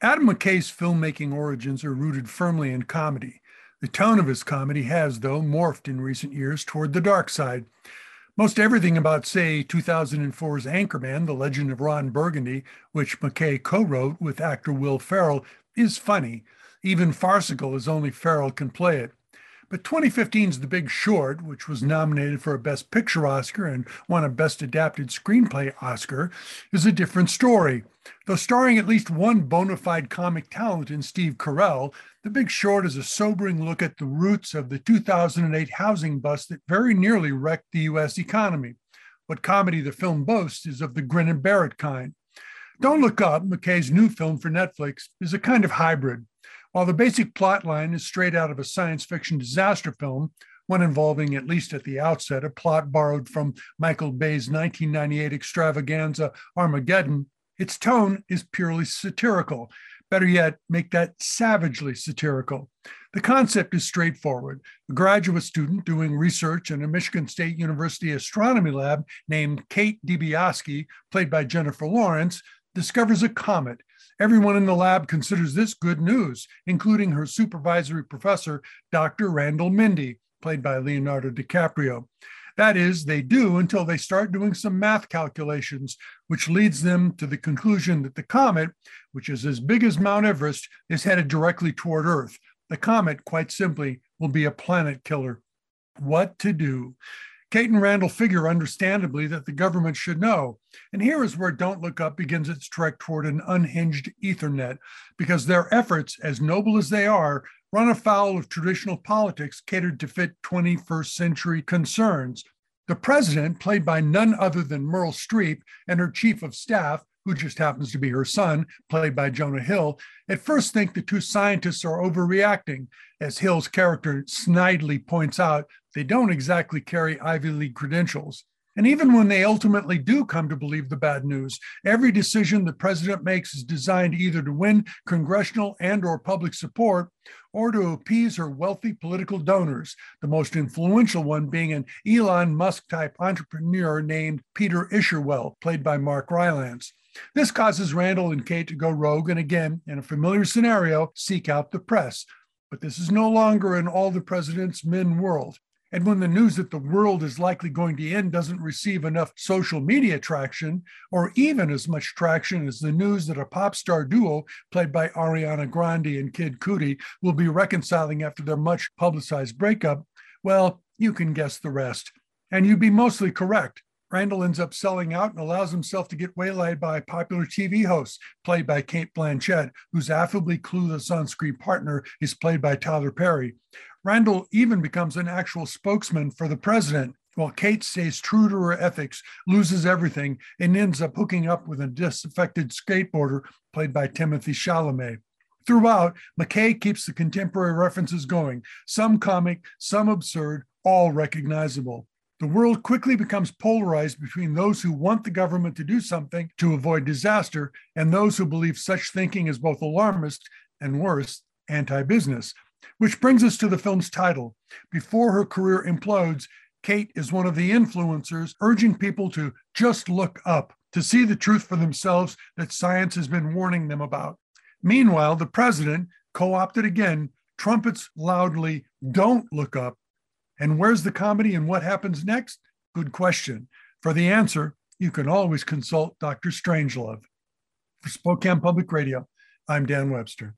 Adam McKay's filmmaking origins are rooted firmly in comedy. The tone of his comedy has, though, morphed in recent years toward the dark side. Most everything about, say, 2004's Anchorman, The Legend of Ron Burgundy, which McKay co wrote with actor Will Ferrell, is funny, even farcical as only Ferrell can play it. But 2015's The Big Short, which was nominated for a Best Picture Oscar and won a Best Adapted Screenplay Oscar, is a different story. Though starring at least one bona fide comic talent in Steve Carell, The Big Short is a sobering look at the roots of the 2008 housing bust that very nearly wrecked the U.S. economy. What comedy the film boasts is of the grin and bear it kind. Don't Look Up, McKay's new film for Netflix, is a kind of hybrid. While the basic plot line is straight out of a science fiction disaster film, one involving, at least at the outset, a plot borrowed from Michael Bay's 1998 extravaganza Armageddon, its tone is purely satirical. Better yet, make that savagely satirical. The concept is straightforward. A graduate student doing research in a Michigan State University astronomy lab named Kate Dibiasky, played by Jennifer Lawrence, discovers a comet Everyone in the lab considers this good news, including her supervisory professor, Dr. Randall Mindy, played by Leonardo DiCaprio. That is, they do until they start doing some math calculations, which leads them to the conclusion that the comet, which is as big as Mount Everest, is headed directly toward Earth. The comet, quite simply, will be a planet killer. What to do? Kate and Randall figure understandably that the government should know. And here is where Don't Look Up begins its trek toward an unhinged Ethernet, because their efforts, as noble as they are, run afoul of traditional politics catered to fit 21st century concerns. The president, played by none other than Meryl Streep, and her chief of staff, who just happens to be her son, played by Jonah Hill, at first think the two scientists are overreacting. As Hill's character snidely points out, they don't exactly carry Ivy League credentials. And even when they ultimately do come to believe the bad news, every decision the president makes is designed either to win congressional and or public support or to appease her wealthy political donors, the most influential one being an Elon Musk type entrepreneur named Peter Isherwell, played by Mark Rylance. This causes Randall and Kate to go rogue and again, in a familiar scenario, seek out the press. But this is no longer an all the president's men world. And when the news that the world is likely going to end doesn't receive enough social media traction, or even as much traction as the news that a pop star duo played by Ariana Grande and Kid Cudi will be reconciling after their much publicized breakup, well, you can guess the rest. And you'd be mostly correct. Randall ends up selling out and allows himself to get waylaid by a popular TV host, played by Cate Blanchett, whose affably clueless on screen partner is played by Tyler Perry. Randall even becomes an actual spokesman for the president, while Kate stays true to her ethics, loses everything, and ends up hooking up with a disaffected skateboarder played by Timothy Chalamet. Throughout, McKay keeps the contemporary references going, some comic, some absurd, all recognizable. The world quickly becomes polarized between those who want the government to do something to avoid disaster and those who believe such thinking is both alarmist and worse, anti business. Which brings us to the film's title. Before her career implodes, Kate is one of the influencers urging people to just look up, to see the truth for themselves that science has been warning them about. Meanwhile, the president, co opted again, trumpets loudly, Don't look up and where's the comedy and what happens next? Good question. For the answer, you can always consult Dr. Strangelove. For Spokane Public Radio, I'm Dan Webster.